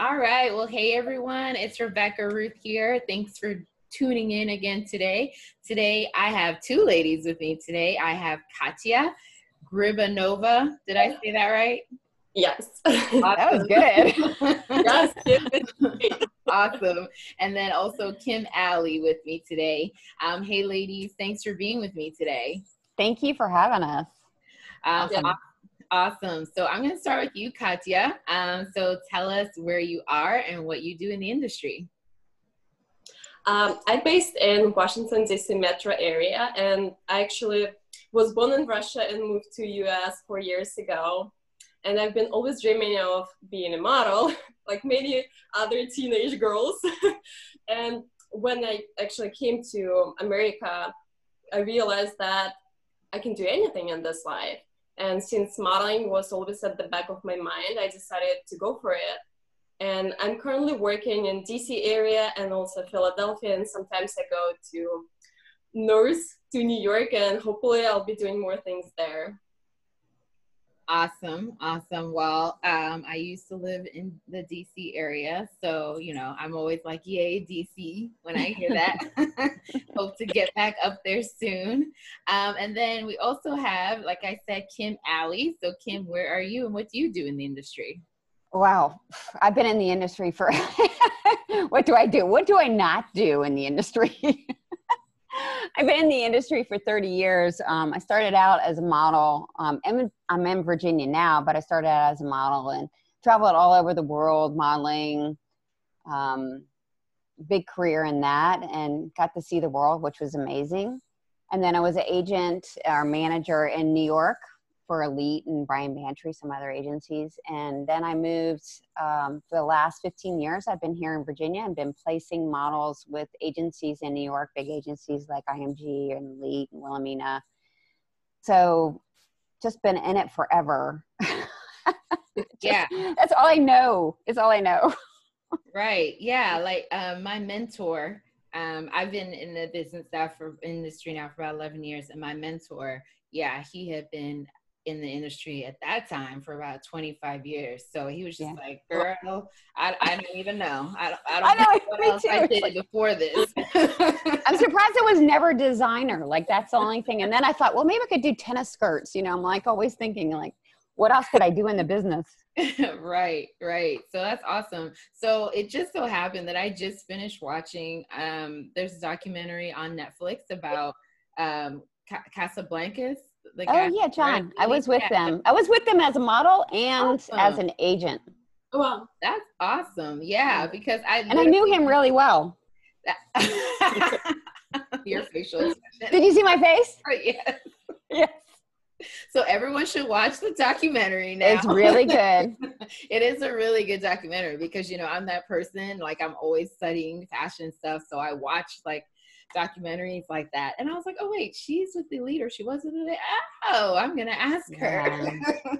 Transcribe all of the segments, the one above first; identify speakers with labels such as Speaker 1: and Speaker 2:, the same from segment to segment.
Speaker 1: All right. Well, hey everyone, it's Rebecca Ruth here. Thanks for tuning in again today. Today I have two ladies with me today. I have Katya Gribanova. Did I say that right?
Speaker 2: Yes.
Speaker 1: Awesome.
Speaker 3: That was good.
Speaker 2: yes.
Speaker 1: awesome. And then also Kim Alley with me today. Um, hey ladies, thanks for being with me today.
Speaker 3: Thank you for having us.
Speaker 1: Um,
Speaker 3: Awesome.
Speaker 1: Awesome. So I'm going to start with you, Katya. Um, so tell us where you are and what you do in the industry.
Speaker 2: Um, I'm based in Washington D.C. metro area, and I actually was born in Russia and moved to U.S. four years ago. And I've been always dreaming of being a model, like many other teenage girls. and when I actually came to America, I realized that I can do anything in this life. And since modeling was always at the back of my mind, I decided to go for it. And I'm currently working in DC area and also Philadelphia, and sometimes I go to North to New York, and hopefully I'll be doing more things there.
Speaker 1: Awesome, awesome. Well, um, I used to live in the DC area, so you know I'm always like, "Yay, DC!" when I hear that. Hope to get back up there soon. Um, and then we also have, like I said, Kim Alley. So, Kim, where are you, and what do you do in the industry?
Speaker 3: Wow. I've been in the industry for what do I do? What do I not do in the industry? I've been in the industry for 30 years. Um, I started out as a model. Um, I'm, in, I'm in Virginia now, but I started out as a model and traveled all over the world modeling. Um, big career in that and got to see the world, which was amazing. And then I was an agent or manager in New York for Elite and Bryan Bantry, some other agencies. And then I moved um, for the last 15 years. I've been here in Virginia and been placing models with agencies in New York, big agencies like IMG and Elite and Wilhelmina. So just been in it forever.
Speaker 1: Yeah.
Speaker 3: That's all I know. It's all I know.
Speaker 1: Right. Yeah. Like um, my mentor, um, I've been in the business now for industry now for about 11 years. And my mentor, yeah, he had been in the industry at that time for about 25 years. So he was just
Speaker 3: Yeah.
Speaker 1: like, girl, I, I don't even know. I don't, I
Speaker 3: I
Speaker 1: don't
Speaker 3: know,
Speaker 1: know what else I
Speaker 3: too.
Speaker 1: did before this.
Speaker 3: I'm surprised it was never designer. Like that's the only thing. And then I thought, well, maybe I could do tennis skirts. You know, I'm like always thinking like, what else could I do in the business?
Speaker 1: right, right. So that's awesome. So it just so happened that I just finished watching. Um, there's a documentary on Netflix about um, Ca- Casablancas. The
Speaker 3: Oh
Speaker 1: guy-
Speaker 3: yeah, John. I was with
Speaker 1: Yeah,
Speaker 3: them. I was with them as a model and as an agent.
Speaker 2: Wow.
Speaker 1: That's awesome. Yeah, because I
Speaker 3: And I knew him really well.
Speaker 1: Your facial expression.
Speaker 3: Did you see my face?
Speaker 1: yes.
Speaker 3: Yes.
Speaker 1: So everyone should watch the documentary now.
Speaker 3: It's really good.
Speaker 1: it is a really good documentary because you know I'm that person like I'm always studying fashion stuff, so I watch like documentaries like that, and I was like, oh wait, she's with the leader. She wasn't in it. Oh, I'm gonna ask her.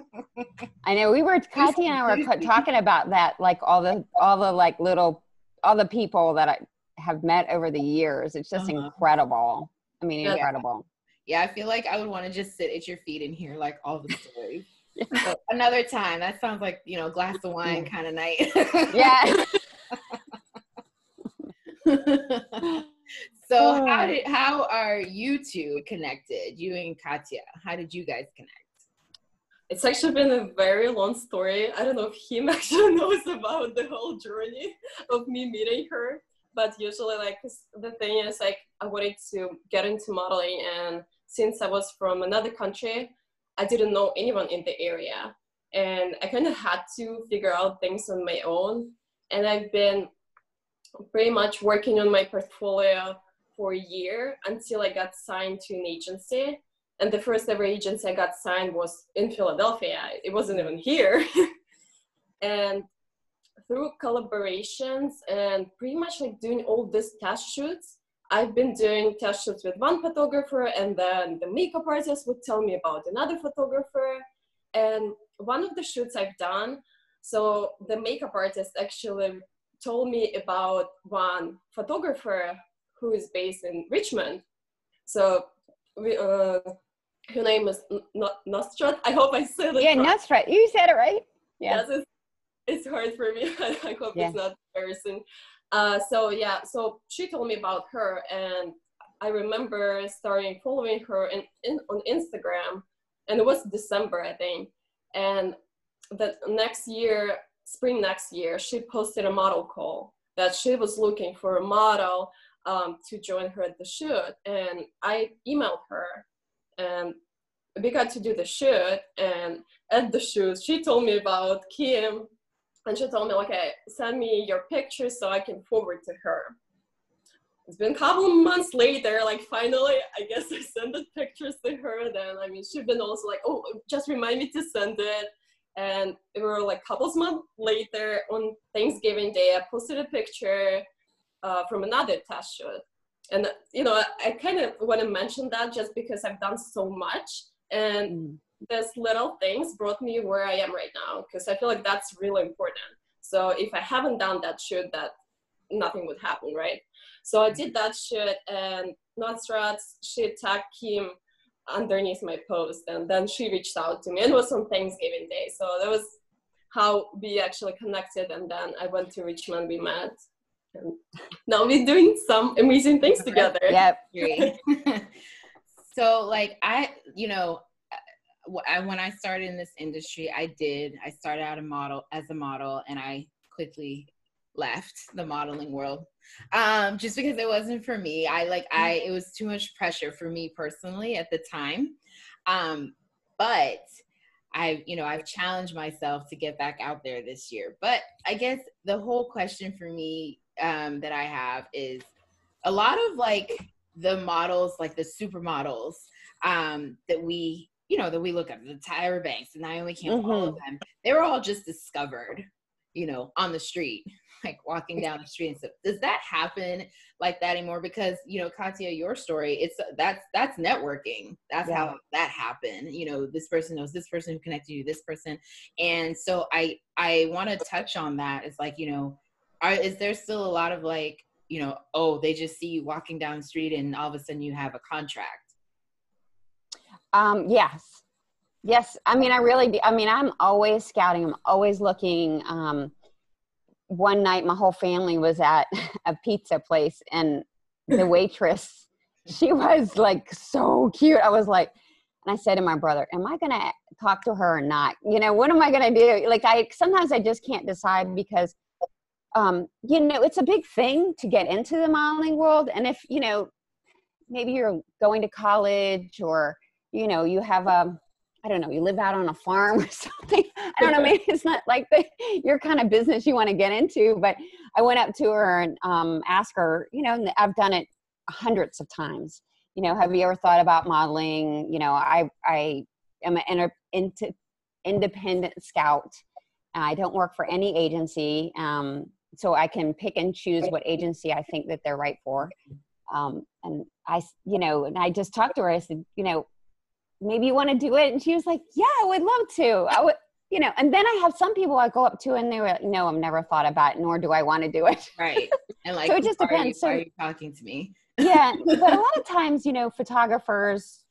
Speaker 3: I know we were Kathy and I were talking about that, like all the all the like little all the people that I have met over the years. It's just
Speaker 1: Uh-huh.
Speaker 3: incredible. I mean,
Speaker 2: Yeah.
Speaker 3: incredible.
Speaker 1: yeah, I feel like I would want to just sit at your feet and hear like all the stories.
Speaker 3: Yeah.
Speaker 1: Another time. That sounds like you know glass of wine kind of night.
Speaker 3: Yeah.
Speaker 1: So how oh. did how are you two connected? You and Katya. How did you guys connect?
Speaker 2: It's actually been a very long story. I don't know if him actually knows about the whole journey of me meeting her, but usually, like, the thing is, like, I wanted to get into modeling, and since I was from another country, I didn't know anyone in the area, and I kind of had to figure out things on my own. And I've been pretty much working on my portfolio for a year until I got signed to an agency and the first ever agency I got signed was in Philadelphia. It wasn't even here. and through collaborations and pretty much like doing all these test shoots, I've been doing test shoots with one photographer, and then the makeup artist would tell me about another photographer. And one of the shoots I've done, so the makeup artist actually told me about one photographer who is based in Richmond. So we, uh, her name is N- N- Nostrat. I hope I said it
Speaker 3: Yeah,
Speaker 2: right.
Speaker 3: right. You said it right. Yeah.
Speaker 2: Yes, it's- it's hard for me. I hope
Speaker 3: Yeah.
Speaker 2: it's not embarrassing. Uh, so yeah, so she told me about her, and I remember starting following her in, in on Instagram, and it was December, I think. And the next year, spring next year, she posted a model call that she was looking for a model um, to join her at the shoot, and I emailed her, and we got to do the shoot, and at the shoot, she told me about Kim, and she told me, okay, send me your pictures so I can forward to her. It's been a couple of months later, like finally, I guess I sent the pictures to her. Then, I mean, she's been also like, oh, just remind me to send it. And it were like a couple months later on Thanksgiving Day, I posted a picture uh, from another test shoot. And, you know, I, I kind of want to mention that just because I've done so much. And
Speaker 3: Mm.
Speaker 2: these little things brought me where I am right now because I feel like that's really important. So if I haven't done that shoot, that nothing would happen, right? So I did that shoot, and Notstrats she tagged Kim underneath my post, and then she reached out to me. and It was on Thanksgiving Day, so that was how we actually connected. And then I went to Richmond, we met, now we're doing some amazing things together.
Speaker 3: Yep.
Speaker 1: So like i you know uh, I, when i started in this industry i did i started out a model as a model and i quickly left the modeling world um just because it wasn't for me i like i it was too much pressure for me personally at the time um but i you know i've challenged myself to get back out there this year but i guess the whole question for me um that i have is a lot of like the models, like the supermodels, um, that we, you know, that we look at, the Tyra Banks, the Naomi Campbell, all of them, they were all just discovered, you know, on the street, like walking down the street and stuff. Does that happen like that anymore? Because, you know, Katya, your story, it's that's that's networking. That's
Speaker 3: Yeah.
Speaker 1: how that happened. You know, this person knows this person who connected you, to this person. And so I I want to touch on that. It's like, you know, are is there still a lot of like you know, oh, they just see you walking down the street and all of a sudden you have a contract.
Speaker 3: Um, yes. Yes. I mean, I really do. I mean, I'm always scouting. I'm always looking. Um, one night, my whole family was at a pizza place, and the waitress, she was like so cute. I was like, and I said to my brother, Am I going to talk to her or not? You know, what am I going to do? Like, I sometimes I just can't decide because, um, you know, it's a big thing to get into the modeling world. And if, you know, maybe you're going to college or, you know, you have a, I don't know, you live out on a farm or something. I don't know, maybe it's not like the, your kind of business you want to get into. But I went up to her and um, asked her, you know, and I've done it hundreds of times. You know, have you ever thought about modeling? You know, I I am an inter, into, independent scout. I don't work for any agency, um, so I can pick and choose what agency I think that they're right for. Um, and I, you know, and I just talked to her. I said, you know, maybe you want to do it, and she was like, yeah, I would love to. I would, you know. And then I have some people I go up to, and they were, no, I've never thought about it, nor do I want to do it.
Speaker 1: Right. And like,
Speaker 3: So it just
Speaker 1: are you-
Speaker 3: depends. So-
Speaker 1: are you talking to me?
Speaker 3: yeah but a lot of times you know photographers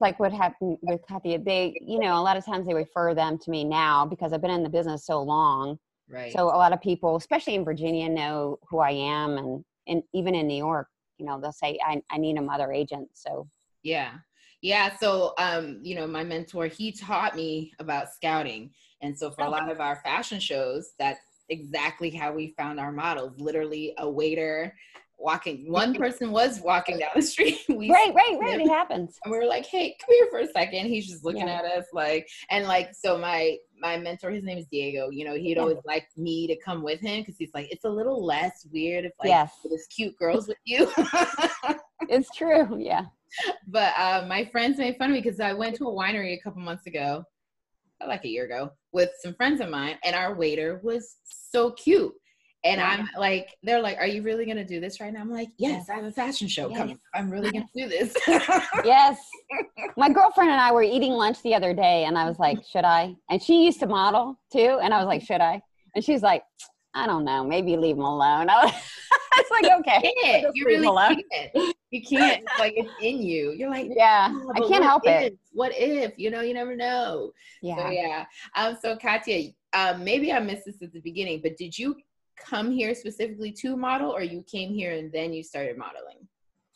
Speaker 3: like what happened with Kathy, they you know a lot of times they refer them to me now because i've been in the business so long
Speaker 1: Right.
Speaker 3: so a lot of people especially in virginia know who i am and, and even in new york you know they'll say i, I need a mother agent so
Speaker 1: Yeah. Yeah. So, um, you know, my mentor, he taught me about scouting. And so for a lot of our fashion shows, that's exactly how we found our models. Literally a waiter walking, one person was walking down the street. We
Speaker 3: right right right
Speaker 1: him,
Speaker 3: it happens
Speaker 1: And we were like, hey, come here for a second. He's just looking
Speaker 3: Yeah.
Speaker 1: at us like, and like, so my, my mentor, his name is Diego, you know, he'd
Speaker 3: Yeah.
Speaker 1: always like me to come with him because he's like, it's a little less weird if like
Speaker 3: yes
Speaker 1: there's cute girls with you.
Speaker 3: it's true yeah
Speaker 1: but uh, my friends made fun of me because I went to a winery a couple months ago, like a year ago, with some friends of mine, and our waiter was so cute. And
Speaker 3: Yeah.
Speaker 1: I'm like, they're like, "Are you really gonna do this right now?" I'm like, "Yes, I have a fashion show
Speaker 3: Yes.
Speaker 1: coming. I'm really gonna do this."
Speaker 3: yes my girlfriend and i were eating lunch the other day and i was like should i and she used to model too and i was like should i and she's like i don't know maybe leave him alone i was, like okay
Speaker 1: You can't. You
Speaker 3: leave
Speaker 1: really
Speaker 3: alone.
Speaker 1: can't. You can't. It's like it's in you. You're like,
Speaker 3: yeah
Speaker 1: "Oh,
Speaker 3: i can't help it?
Speaker 1: What if? You know, you never know.
Speaker 3: yeah
Speaker 1: So yeah. Um. So Katya, um, maybe I missed this at the beginning, but did you come here specifically to model, or you came here and then you started modeling?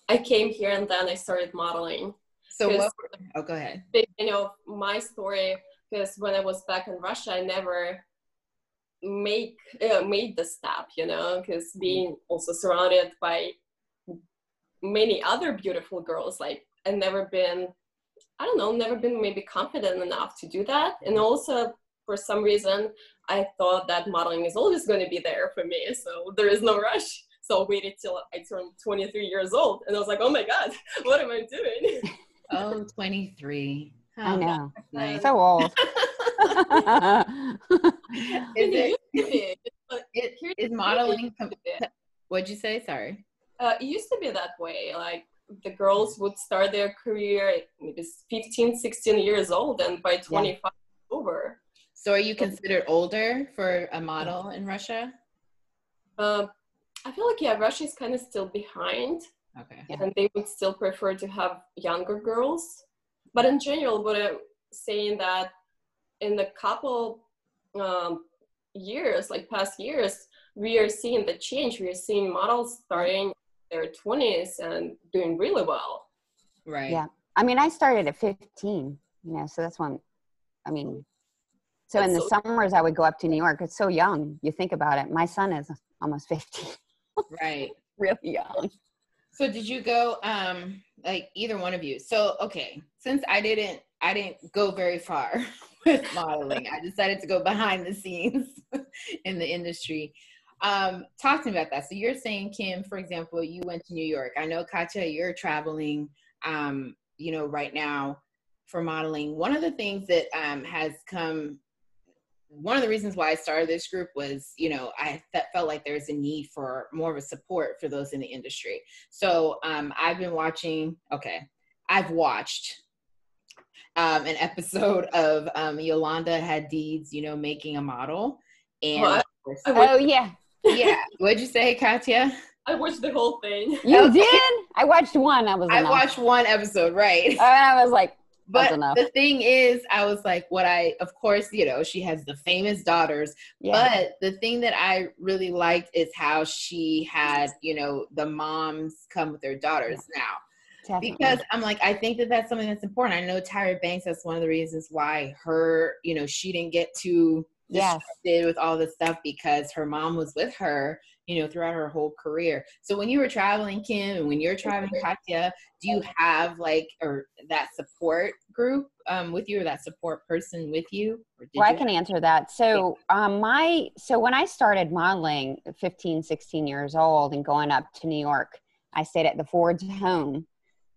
Speaker 2: I came here and then I started modeling.
Speaker 1: So what? Oh, go ahead.
Speaker 2: You know my story because when I was back in Russia, I never make uh, made the step. You know, because mm-hmm. being also surrounded by many other beautiful girls, like I never been, I don't know, never been maybe confident enough to do that, and also for some reason I thought that modeling is always going to be there for me, so there is no rush. So I waited till I turned 23 years old, and I was like, oh my god, what am I doing?
Speaker 1: Oh, 23.
Speaker 3: Oh, I know. Nice. So old.
Speaker 1: is it, it, is modeling what'd you say sorry
Speaker 2: uh, it used to be that way like the girls would start their career maybe 15 16 years old and by 25 yeah. over
Speaker 1: so are you considered older for a model in russia
Speaker 2: uh, i feel like yeah russia is kind of still behind
Speaker 1: okay
Speaker 2: and they would still prefer to have younger girls but in general what i'm saying that in the couple um, years, like past years, we are seeing the change. We are seeing models starting their 20s and doing really well.
Speaker 1: Right.
Speaker 3: Yeah. I mean, I started at 15, you know, so that's when, I mean, so that's in the so summers, I would go up to New York. It's so young. You think about it. My son is almost 15.
Speaker 1: right.
Speaker 3: really young.
Speaker 1: So did you go, um, like either one of you? So, okay, since I didn't, I didn't go very far with modeling. I decided to go behind the scenes in the industry. Um, talk to me about that. So you're saying, Kim, for example, you went to New York. I know Katya, you're traveling, um, you know, right now for modeling. One of the things that um, has come, one of the reasons why I started this group was, you know, I felt like there's a need for more of a support for those in the industry. So um, I've been watching. Okay, I've watched um, an episode of um, Yolanda Hadid's, you know, making a model. And
Speaker 3: oh yeah,
Speaker 1: yeah. What'd you say, Katya?
Speaker 2: I watched the whole thing.
Speaker 3: You okay. did? I watched one. I was.
Speaker 1: I watched one episode, right?
Speaker 3: And I was like,
Speaker 1: but the thing is, I was like, what I, of course, you know, she has the famous daughters. Yeah. But the thing that I really liked is how she had, you know, the moms come with their daughters yeah. now. Definitely. Because I'm like, I think that that's something that's important. I know Tyra Banks. That's one of the reasons why her, you know, she didn't get too distracted yes. with all this stuff because her mom was with her, you know, throughout her whole career. So when you were traveling, Kim, and when you're traveling, mm-hmm. Katya, do you have like or that support group um, with you, or that support person with you?
Speaker 3: well, I can answer that. So um, my so when I started modeling, 15, 16 years old, and going up to New York, I stayed at the Ford's home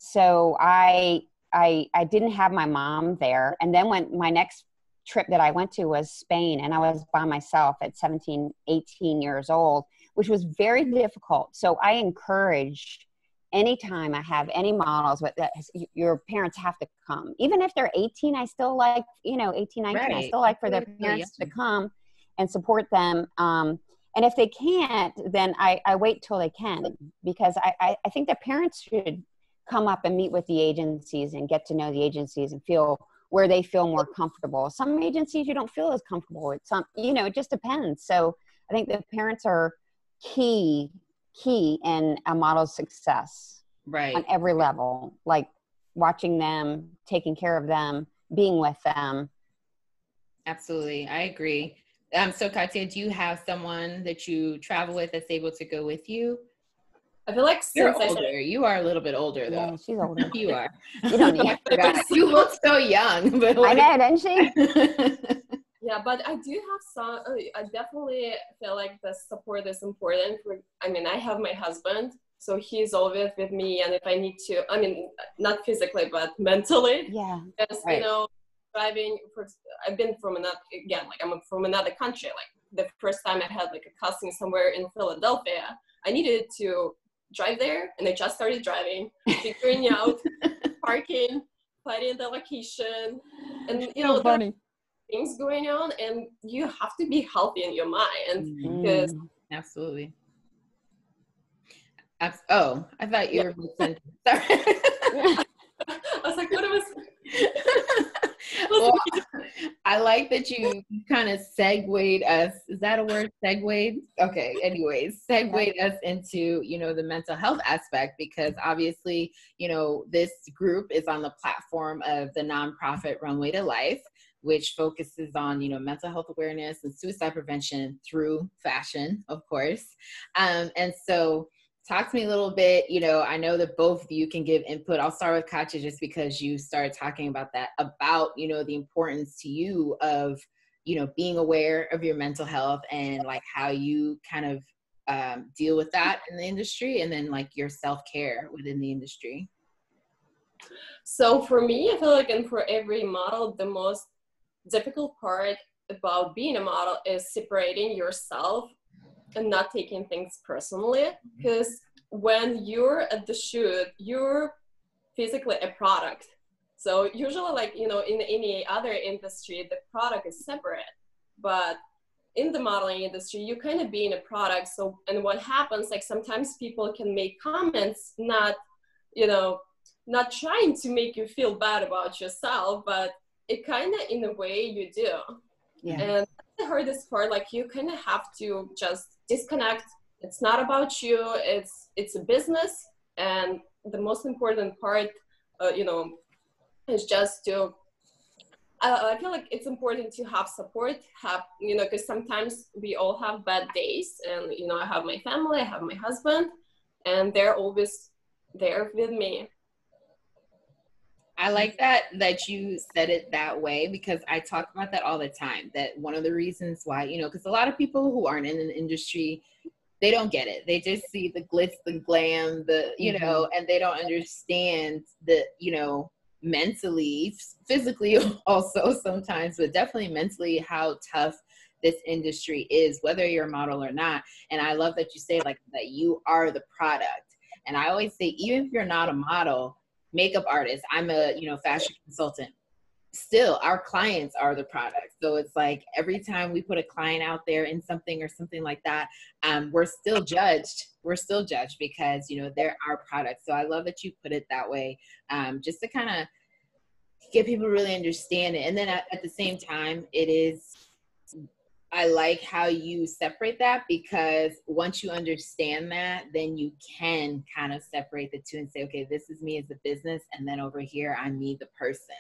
Speaker 3: so I I I didn't have my mom there. And then when my next trip that I went to was Spain and I was by myself at 17, 18 years old, which was very difficult. So I encourage anytime I have any models that your parents have to come. Even if they're 18, I still like, you know, 18, 19, right. I still like for their parents yeah. to come and support them. Um, and if they can't, then I, I wait till they can because I, I, I think that parents should come up and meet with the agencies and get to know the agencies and feel where they feel more comfortable. Some agencies you don't feel as comfortable with. Some, you know, it just depends. So I think the parents are key, key in a model's success.
Speaker 1: Right.
Speaker 3: On every level, like watching them, taking care of them, being with them.
Speaker 1: Absolutely, I agree. Um, so Katya, do you have someone that you travel with that's able to go with you?
Speaker 2: I feel like
Speaker 1: you're older. You are a little bit older though.
Speaker 3: Yeah, she's older.
Speaker 1: you are.
Speaker 3: You don't need.
Speaker 1: you look so young. But
Speaker 3: like... I know, doesn't she?
Speaker 2: yeah, but I do have some. Uh, I definitely feel like the support is important. For, I mean, I have my husband, so he's always with me, and if I need to, I mean, not physically but mentally.
Speaker 3: Yeah.
Speaker 2: Because right. you know, driving. For, I've been from another again, like I'm from another country. Like the first time I had like a casting somewhere in Philadelphia, I needed to drive there and I just started driving, figuring out parking, finding the location, and you know,
Speaker 3: funny.
Speaker 2: Things going on, and you have to be healthy in your mind because mm,
Speaker 1: absolutely. Abs- oh, I thought you yeah. were. Sorry.
Speaker 2: I was like, what am I?
Speaker 1: well, I like that you kind of segued us. Is that a word? Segued? Okay. Anyways, segued us into, you know, the mental health aspect because obviously, you know, this group is on the platform of the nonprofit Runway to Life, which focuses on, you know, mental health awareness and suicide prevention through fashion, of course. Um, and so talk to me a little bit you know i know that both of you can give input i'll start with katya just because you started talking about that about you know the importance to you of you know being aware of your mental health and like how you kind of um, deal with that in the industry and then like your self-care within the industry
Speaker 2: so for me i feel like and for every model the most difficult part about being a model is separating yourself and not taking things personally. Mm-hmm. Because when you're at the shoot you're physically a product. So usually like you know in any other industry the product is separate. But in the modeling industry you kind of being a product. So and what happens like sometimes people can make comments not you know not trying to make you feel bad about yourself but it kind of in a way you do yeah. and the hardest part like you kind of have to just disconnect it's not about you it's it's a business and the most important part uh, you know is just to uh, I feel like it's important to have support, have you know, because sometimes we all have bad days, and you know, I have my family, I have my husband, and they're always there with me.
Speaker 1: I like that that you said it that way because I talk about that all the time. That one of the reasons why, you know, because a lot of people who aren't in an industry, they don't get it. They just see the glitz, the glam, the you mm-hmm. know, and they don't understand the you know mentally, physically also sometimes, but definitely mentally how tough this industry is, whether you're a model or not. And I love that you say like that you are the product. And I always say, even if you're not a model, makeup artist, I'm a, you know, fashion consultant. Still, our clients are the product. So it's like every time we put a client out there in something or something like that, um, we're still judged. We're still judged because, you know, they're our product. So I love that you put it that way, um, just to kind of get people really understand it. And then at, at the same time, it is I like how you separate that because once you understand that, then you can kind of separate the two and say, okay, this is me as a business, and then over here, I'm me, the person.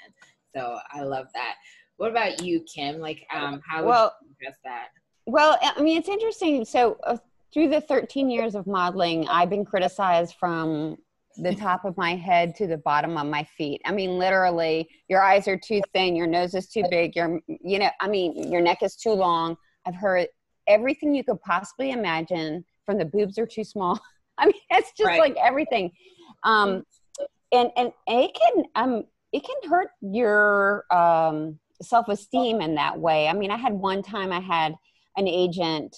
Speaker 1: So I love that. What about you, Kim? Like, um, how would well, you address that?
Speaker 3: Well, I mean, it's interesting. So uh, through the 13 years of modeling, I've been criticized from the top of my head to the bottom of my feet. I mean, literally, your eyes are too thin, your nose is too big, your, you know, I mean, your neck is too long. I've heard everything you could possibly imagine from the boobs are too small. I mean, it's just right. like everything. Um, and, and, it can, um, it can hurt your, um, self-esteem in that way. I mean, I had one time I had an agent,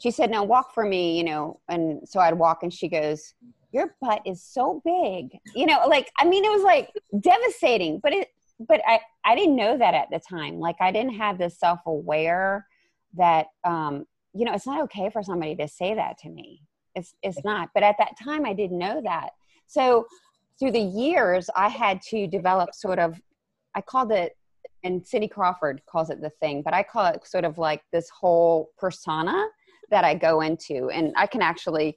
Speaker 3: she said, now walk for me, you know, and so I'd walk and she goes, your butt is so big, you know, like, I mean, it was like devastating, but it, but I, I didn't know that at the time. Like I didn't have this self-aware that um, you know it's not okay for somebody to say that to me. It's it's not but at that time i didn't know that. So through the years i had to develop sort of i called it and cindy crawford calls it the thing but i call it sort of like this whole persona that i go into. And i can actually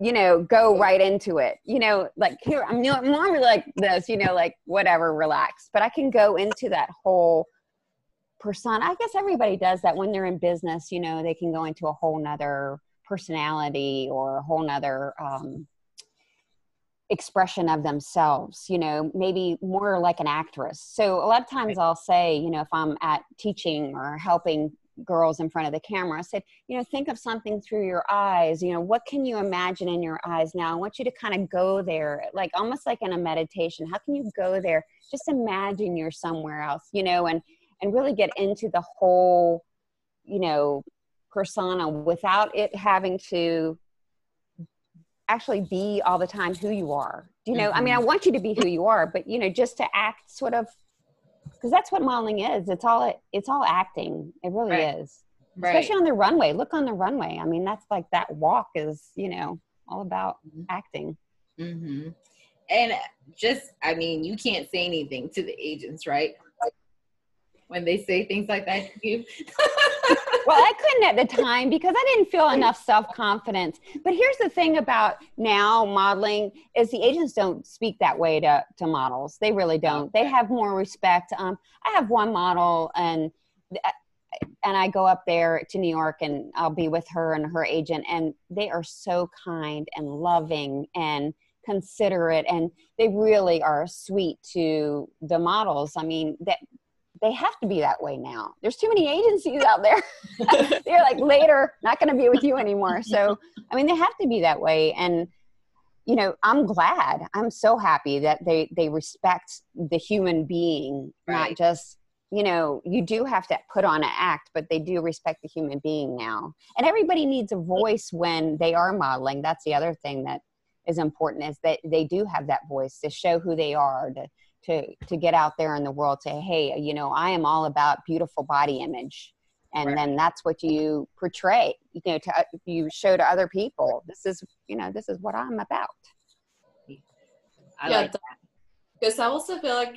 Speaker 3: you know go right into it. You know like here i'm normally like this you know like whatever relax. But i can go into that whole persona i guess everybody does that when they're in business you know they can go into a whole nother personality or a whole nother um, expression of themselves you know maybe more like an actress. So a lot of times i'll say you know if i'm at teaching or helping girls in front of the camera i said you know think of something through your eyes you know what can you imagine in your eyes now? I want you to kind of go there like almost like in a meditation. How can you go there? Just imagine you're somewhere else you know and and really get into the whole you know persona without it having to actually be all the time who you are you know mm-hmm. i mean i mm-hmm. want you to be who you are but you know just to act sort of because that's what modeling is it's all it's all acting it really right. is right. especially on the runway look on the runway i mean that's like that walk is you know all about mm-hmm. acting
Speaker 1: hmm and just i mean you can't say anything to the agents right when they say things like that to you?
Speaker 3: well, I couldn't at the time because I didn't feel enough self confidence. But here's the thing about now modeling is the agents don't speak that way to, to models. They really don't. They have more respect. Um, I have one model and uh, and I go up there to New York and I'll be with her and her agent and they are so kind and loving and considerate and they really are sweet to the models. I mean that they have to be that way now. There's too many agencies out there. They're like later, not going to be with you anymore. So, I mean, they have to be that way. And, you know, I'm glad. I'm so happy that they they respect the human being, right. not just you know, you do have to put on an act, but they do respect the human being now. And everybody needs a voice when they are modeling. That's the other thing that is important is that they do have that voice to show who they are, to to to get out there in the world say hey you know i am all about beautiful body image. And right. then that's what you portray you know to uh, you show to other people this is you know this is what i'm about.
Speaker 2: I yeah like because i also feel like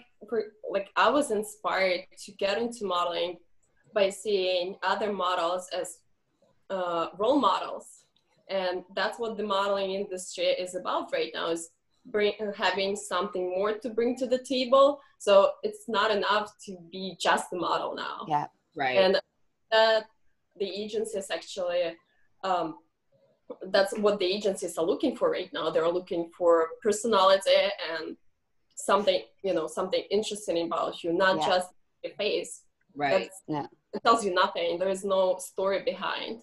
Speaker 2: like i was inspired to get into modeling by seeing other models as uh, role models. And that's what the modeling industry is about right now is bring having something more to bring to the table. So it's not enough to be just a model now.
Speaker 3: Yeah
Speaker 1: right.
Speaker 2: And that the agencies actually um, that's what the agencies are looking for right now. They're looking for personality and something you know something interesting about you not yeah. just a face.
Speaker 1: Right.
Speaker 2: Yeah. it tells you nothing. There is no story behind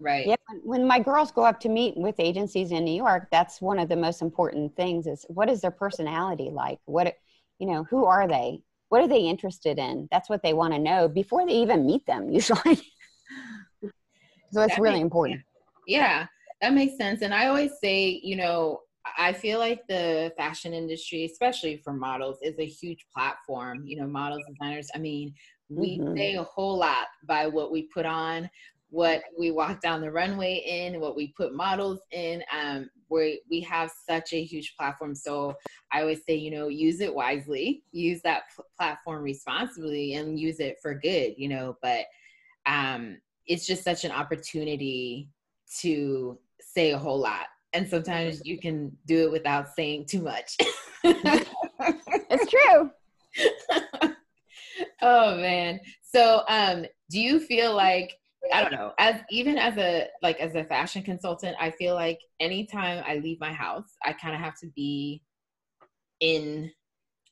Speaker 1: Right.
Speaker 3: Yeah. When my girls go up to meet with agencies in New York, that's one of the most important things is what is their personality like? What, you know, who are they? What are they interested in? That's what they want to know before they even meet them usually. so it's really important.
Speaker 1: Yeah, that makes sense. And I always say, you know, I feel like the fashion industry, especially for models, is a huge platform. You know, models, designers. I mean, we mm-hmm. say a whole lot by what we put on what we walk down the runway in, what we put models in. Um, we we have such a huge platform. So I always say, you know, use it wisely, use that pl- platform responsibly, and use it for good. You know, but um, it's just such an opportunity to say a whole lot, and sometimes you can do it without saying too much.
Speaker 3: it's true.
Speaker 1: oh man. So um, do you feel like I don't know. As even as a like as a fashion consultant, I feel like anytime I leave my house, I kind of have to be in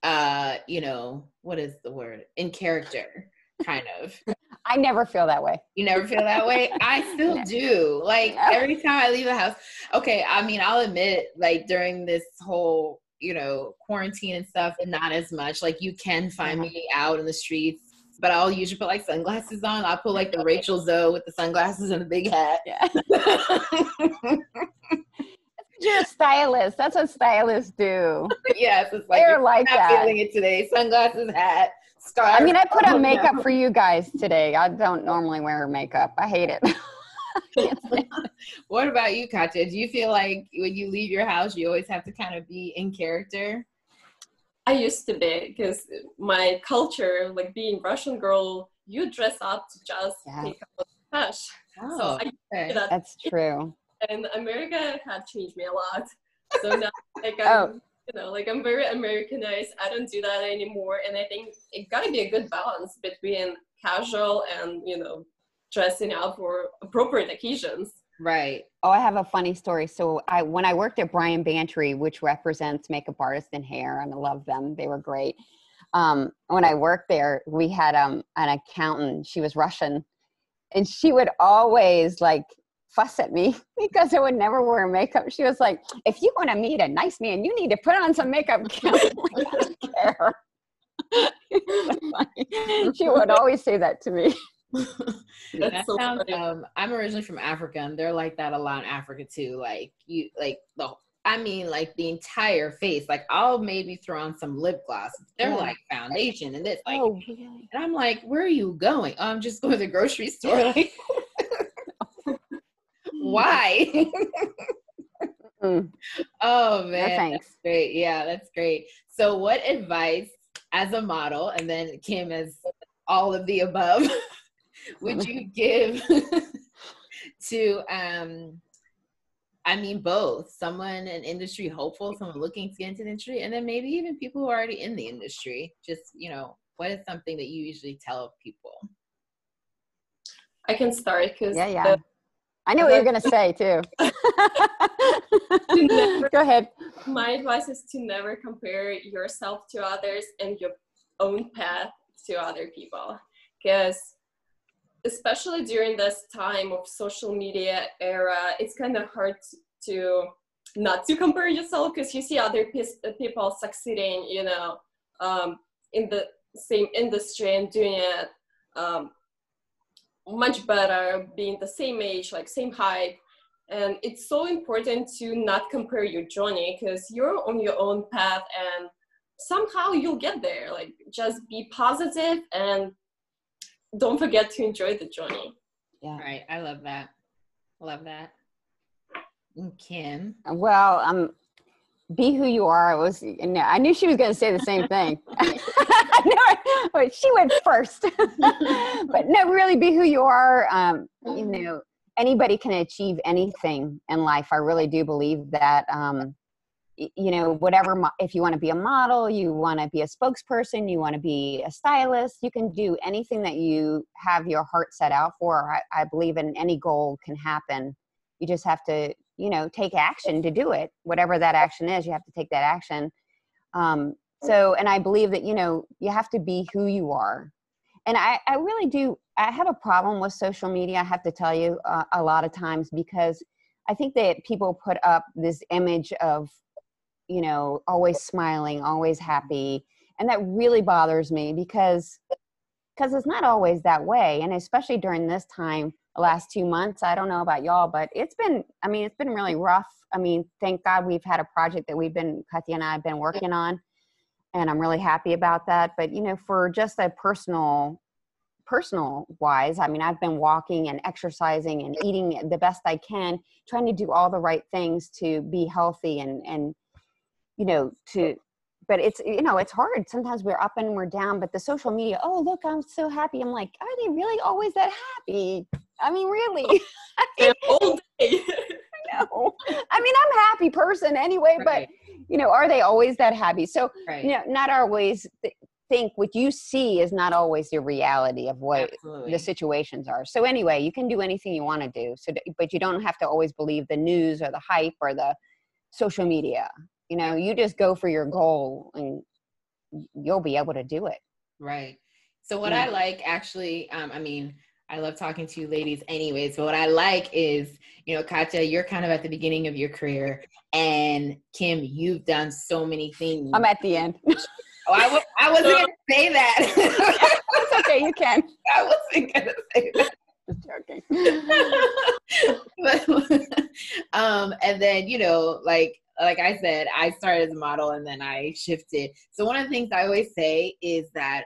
Speaker 1: uh, you know, what is the word? In character, kind of.
Speaker 3: I never feel that way.
Speaker 1: You never feel that way? I still no. do. Like no. every time I leave the house. Okay, I mean, I'll admit like during this whole you know quarantine and stuff and not as much like you can find uh-huh. me out in the streets but I'll usually put like sunglasses on. I'll put like the Rachel Zoe with the sunglasses and the big hat.
Speaker 3: Yeah. You're a stylist. That's what stylists do.
Speaker 1: yes, it's like
Speaker 3: they're like
Speaker 1: not
Speaker 3: that.
Speaker 1: Feeling it today. Sunglasses, hat,
Speaker 3: scarf. I mean, I put on oh, makeup for you guys today. I don't normally wear makeup. I hate it.
Speaker 1: what about you, Katya? Do you feel like when you leave your house, you always have to kind of be in character?
Speaker 2: I used to be because my culture, like being Russian girl, you dress up to just take a cash.
Speaker 1: Oh, so okay.
Speaker 3: that. That's true.
Speaker 2: And America had changed me a lot. So now, like, I'm, oh. you know, like I'm very Americanized. I don't do that anymore. And I think it got to be a good balance between casual and you know dressing up for appropriate occasions.
Speaker 1: Right.
Speaker 3: Oh, I have a funny story. So I when I worked at Bryan Bantry, which represents makeup artists and hair, and I love them. They were great. Um, when I worked there, we had um, an accountant. She was Russian, and she would always like fuss at me because I would never wear makeup. She was like, "If you want to meet a nice man, you need to put on some makeup." Care. she would always say that to me.
Speaker 1: that so sounds, um, I'm originally from Africa, and they're like that a lot in Africa too. Like you, like the, I mean, like the entire face. Like I'll maybe throw on some lip gloss. They're yeah. like foundation and this, like, oh, really? and I'm like, where are you going? Oh, I'm just going to the grocery store. Like, why? mm. Oh man, no,
Speaker 3: thanks.
Speaker 1: That's great. Yeah, that's great. So, what advice as a model, and then Kim as all of the above would you give to um I mean both someone an industry hopeful, someone looking to get into the industry, and then maybe even people who are already in the industry. Just, you know, what is something that you usually tell people?
Speaker 2: I can start because
Speaker 3: yeah, yeah. The, I know what you're gonna say too. never, Go ahead.
Speaker 2: My advice is to never compare yourself to others and your own path to other people, because especially during this time of social media era, it's kind of hard to not to compare yourself because you see other people succeeding, you know, um, in the same industry and doing it um, much better, being the same age, like same height. And it's so important to not compare your journey because you're on your own path and somehow you'll get there. Like just be positive and don't forget to enjoy the journey.
Speaker 1: Yeah. Right. I love that. Love that. And Kim.
Speaker 3: Well, um, be who you are. I was, I knew she was going to say the same thing. I knew but she went first. but no, really be who you are. Um, you know, anybody can achieve anything in life. I really do believe that. Um, you know whatever if you want to be a model you want to be a spokesperson you want to be a stylist you can do anything that you have your heart set out for I, I, believe in any goal can happen. You just have to you know take action to do it whatever that action is you have to take that action. Um, so and i believe that you know you have to be who you are. And i, I really do i have a problem with social media i have to tell you uh, a lot of times because i think that people put up this image of you know, always smiling, always happy. And that really bothers me because because it's not always that way. And especially during this time, the last two months, I don't know about y'all, but it's been, I mean, it's been really rough. I mean, thank God we've had a project that we've been, Katya and I have been working on. And I'm really happy about that. But, you know, for just a personal, personal wise, I mean, I've been walking and exercising and eating the best I can, trying to do all the right things to be healthy and, and, you know to but it's you know it's hard. Sometimes we're up and we're down but the social media oh look i'm so happy. I'm like are they really always that happy? I mean really?
Speaker 2: Oh, All day
Speaker 3: know. i mean i'm a happy person anyway right. but you know are they always that happy? So right. you know not always th- think what you see is not always the reality of what Absolutely. the situations are. So anyway you can do anything you want to do. So but you don't have to always believe the news or the hype or the social media you know you just go for your goal and you'll be able to do it.
Speaker 1: Right. So what yeah. i like actually um, i mean i love talking to you ladies anyways but what i like is you know katya you're kind of at the beginning of your career and kim you've done so many things.
Speaker 3: I'm at the end.
Speaker 1: Oh I w- I wasn't gonna say that.
Speaker 3: It's okay you can.
Speaker 1: I wasn't gonna say that. Just joking. But, um and then you know like like I said, I started as a model and then I shifted. So one of the things I always say is that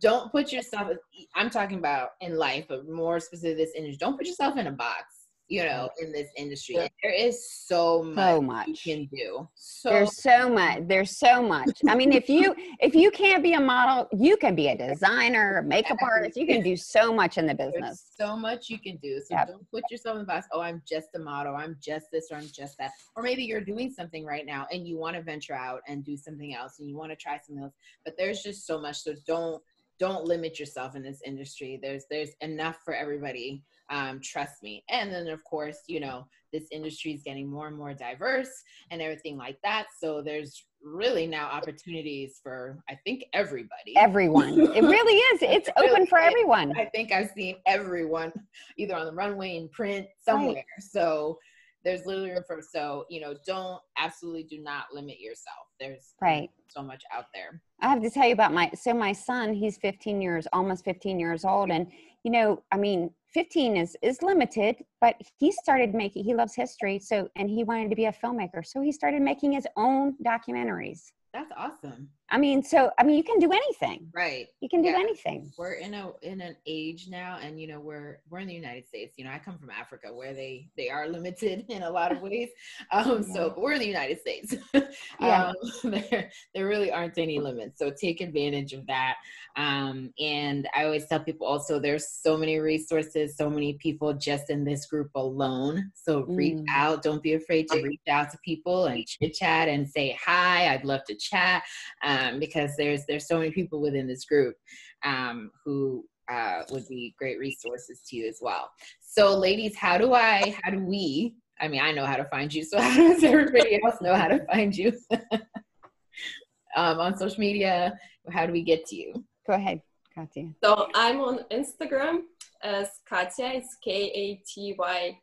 Speaker 1: don't put yourself I'm talking about in life, but more specific this industry, don't put yourself in a box you know, in this industry. Yeah. There is so much, so much you can do.
Speaker 3: So there's so much. There's so much. I mean, if you if you can't be a model, you can be a designer, makeup artist. You can do so much in the business. There's
Speaker 1: so much you can do. So yep. don't put yourself in the box. Oh, I'm just a model. I'm just this or I'm just that. Or maybe you're doing something right now and you want to venture out and do something else and you want to try something else. But there's just so much. So don't don't limit yourself in this industry. There's there's enough for everybody um, trust me. And then, of course, you know, this industry is getting more and more diverse and everything like that. So there's really now opportunities for, I think, everybody.
Speaker 3: Everyone. It really is. It's it open for everyone.
Speaker 1: I think I've seen everyone either on the runway in print somewhere. Right. So there's literally room for so you know don't absolutely do not limit yourself there's
Speaker 3: right
Speaker 1: so much out there
Speaker 3: i have to tell you about my so my son he's 15 years almost 15 years old and you know i mean 15 is is limited but he started making he loves history so and he wanted to be a filmmaker so he started making his own documentaries.
Speaker 1: That's awesome
Speaker 3: I mean, so I mean, you can do anything.
Speaker 1: Right.
Speaker 3: You can do
Speaker 1: Yeah.
Speaker 3: anything.
Speaker 1: We're in a in an age now, and you know we're we're in the United States. You know, I come from Africa, where they they are limited in a lot of ways. Um, so but we're in the United States.
Speaker 3: Yeah.
Speaker 1: um, there there really aren't any limits. So take advantage of that. Um, and I always tell people also there's so many resources, so many people just in this group alone. So reach
Speaker 3: Mm.
Speaker 1: out. Don't be afraid to reach out to people and chit chat and say hi. I'd love to chat um, because there's there's so many people within this group um, who uh, would be great resources to you as well. So, ladies, how do I? How do we? I mean, I know how to find you. So, how does everybody else know how to find you um, on social media? How do we get to you?
Speaker 3: Go ahead, Katya.
Speaker 2: So I'm on Instagram as Katya. It's K A T Y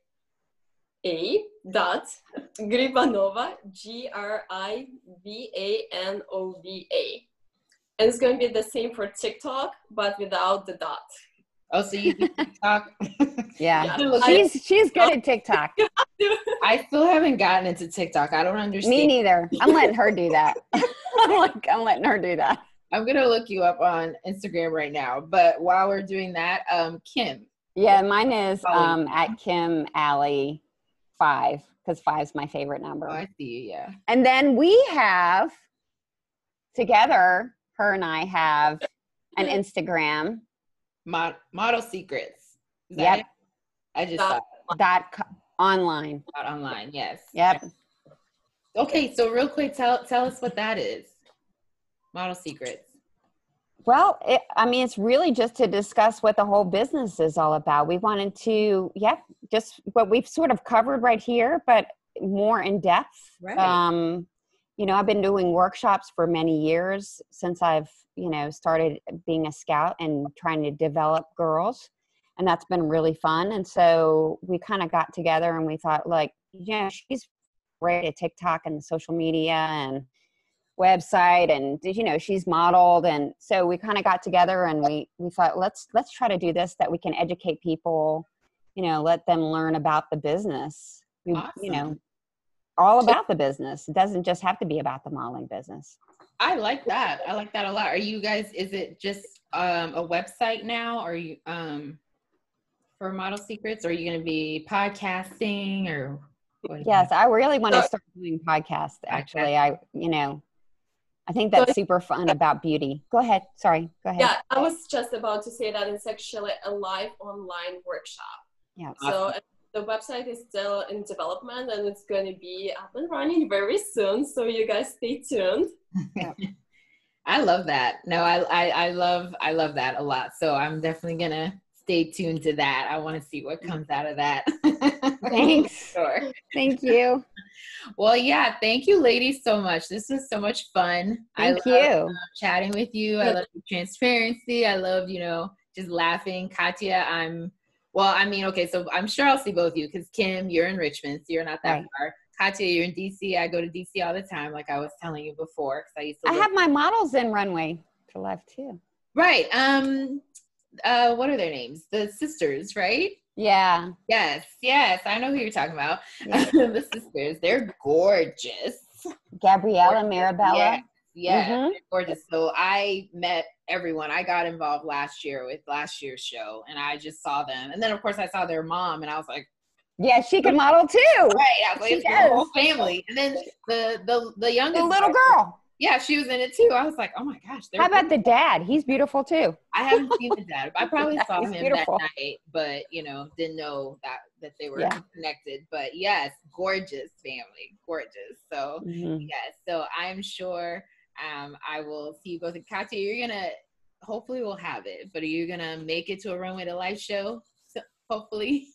Speaker 2: A dot Grivanova G R I V A N O V A. And it's going to be the same for TikTok, but without the dot.
Speaker 1: Oh, so you do TikTok?
Speaker 3: Yeah.
Speaker 2: Yeah.
Speaker 3: She's she's good at TikTok.
Speaker 1: I still haven't gotten into TikTok. I don't understand.
Speaker 3: Me neither. I'm letting her do that. I'm like I'm letting her do that.
Speaker 1: I'm gonna look you up on Instagram right now. But while we're doing that, um, Kim,
Speaker 3: Yeah, mine is um at Kim Alley five because five's my favorite number.
Speaker 1: oh, I see you. Yeah.
Speaker 3: And then we have together, her and I have an Instagram
Speaker 1: Mod- model secrets. Is
Speaker 3: Yep.
Speaker 1: it? I just
Speaker 2: Dot-
Speaker 1: saw
Speaker 3: dot co- online.
Speaker 1: it online. Yes.
Speaker 3: Yep.
Speaker 1: Okay, so real quick, tell tell us what that is. Model secrets.
Speaker 3: Well, it, I mean, it's really just to discuss what the whole business is all about. We wanted to, yeah, just what we've sort of covered right here, but more in depth.
Speaker 1: Right.
Speaker 3: Um, you know, I've been doing workshops for many years since I've, you know, started being a scout and trying to develop girls. And that's been really fun. And so we kind of got together and we thought, like, yeah, she's great at TikTok and social media and website and you know she's modeled and so we kind of got together and we we thought let's let's try to do this that we can educate people you know let them learn about the business we, you know all about the business it doesn't just have to be about the modeling business
Speaker 1: I like that. I like that a lot. Are you guys? Is it just um, a website now? Or are you um, for model secrets? Or are you going to be podcasting or?
Speaker 3: yes i really want to start doing podcasts actually i you know i think that's
Speaker 2: So-
Speaker 3: super fun about beauty go ahead sorry go ahead
Speaker 2: Yeah, I was just about to say that it's actually a live online workshop.
Speaker 3: yeah
Speaker 2: So uh, the website is still in development and it's going to be up and running very soon. So you guys stay tuned.
Speaker 1: I love that. No, I, I I love I love that a lot. So I'm definitely gonna stay tuned to that. I want to see what comes out of that.
Speaker 3: Thanks.
Speaker 1: sure.
Speaker 3: thank you
Speaker 1: Well, yeah. Thank you, ladies, so much. This was so much fun.
Speaker 3: thank
Speaker 1: I love
Speaker 3: you
Speaker 1: chatting with you. I love the transparency. I love you know just laughing. Katya, I'm well. I mean, okay. So I'm sure I'll see both of you because Kim, you're in Richmond, so you're not that
Speaker 3: Right.
Speaker 1: far. Katya, you're in DC. I go to DC all the time, like I was telling you before, because I used to.
Speaker 3: i have my models in runway for life too
Speaker 1: Right. Um uh what are their names? The sisters, right?
Speaker 3: Yeah
Speaker 1: Yes, yes. I know who you're talking about.
Speaker 3: Yeah.
Speaker 1: the sisters. They're gorgeous.
Speaker 3: Gabriella. Marabella.
Speaker 1: Yes, yes,
Speaker 3: Mhm.
Speaker 1: they're gorgeous. So I met everyone. I got involved last year with last year's show and I just saw them. And then of course I saw their mom and I was like,
Speaker 3: Yeah, she can model too.
Speaker 1: right, I was like,
Speaker 3: She
Speaker 1: it's the
Speaker 3: does.
Speaker 1: whole family. And then the the the youngest
Speaker 3: The little girl.
Speaker 1: Yeah, she was in it too. I was like, oh my gosh.
Speaker 3: How about the dad? He's beautiful too.
Speaker 1: I haven't seen the dad. I probably saw him
Speaker 3: beautiful.
Speaker 1: that night, but you know, didn't know that that they were
Speaker 3: Yeah.
Speaker 1: connected. But yes, gorgeous family, gorgeous. So
Speaker 3: Mhm.
Speaker 1: yes, so I'm sure um, I will see you both. And Katya, you're gonna hopefully we'll have it, but are you gonna make it to a runway to life show? So, hopefully.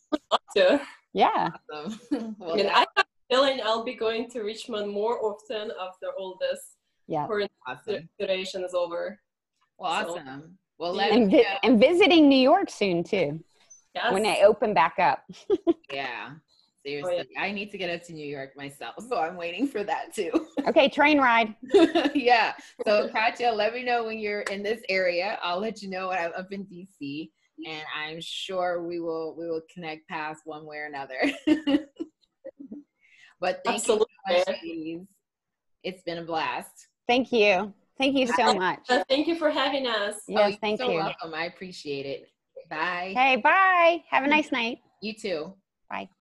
Speaker 2: So,
Speaker 3: Yeah.
Speaker 1: Awesome.
Speaker 2: I
Speaker 1: well,
Speaker 2: mean, I have a feeling I'll be going to Richmond more often after all this
Speaker 3: Yeah.
Speaker 1: awesome.
Speaker 2: duration is over.
Speaker 1: Well,
Speaker 2: So-
Speaker 1: awesome. Well, let
Speaker 3: And, vi-
Speaker 1: know.
Speaker 3: and visiting New York soon too
Speaker 2: Yes.
Speaker 3: when they open back up.
Speaker 1: Oh, yeah. Seriously, I need to get up to New York myself, so I'm waiting for that too.
Speaker 3: Okay, train ride.
Speaker 1: yeah. So Katya, let me know when you're in this area. I'll let you know when I'm up in DC, and I'm sure we will we will connect paths one way or another. but thank
Speaker 2: Absolutely.
Speaker 1: you so much, ladies. It's been a blast.
Speaker 3: Thank you. Thank you so much.
Speaker 2: Uh, thank you for having us.
Speaker 3: Yes,
Speaker 1: Oh, you're
Speaker 3: thank
Speaker 1: so
Speaker 3: you.
Speaker 1: welcome. I appreciate it. Bye.
Speaker 3: Hey, bye. Have a nice night.
Speaker 1: You too.
Speaker 3: Bye.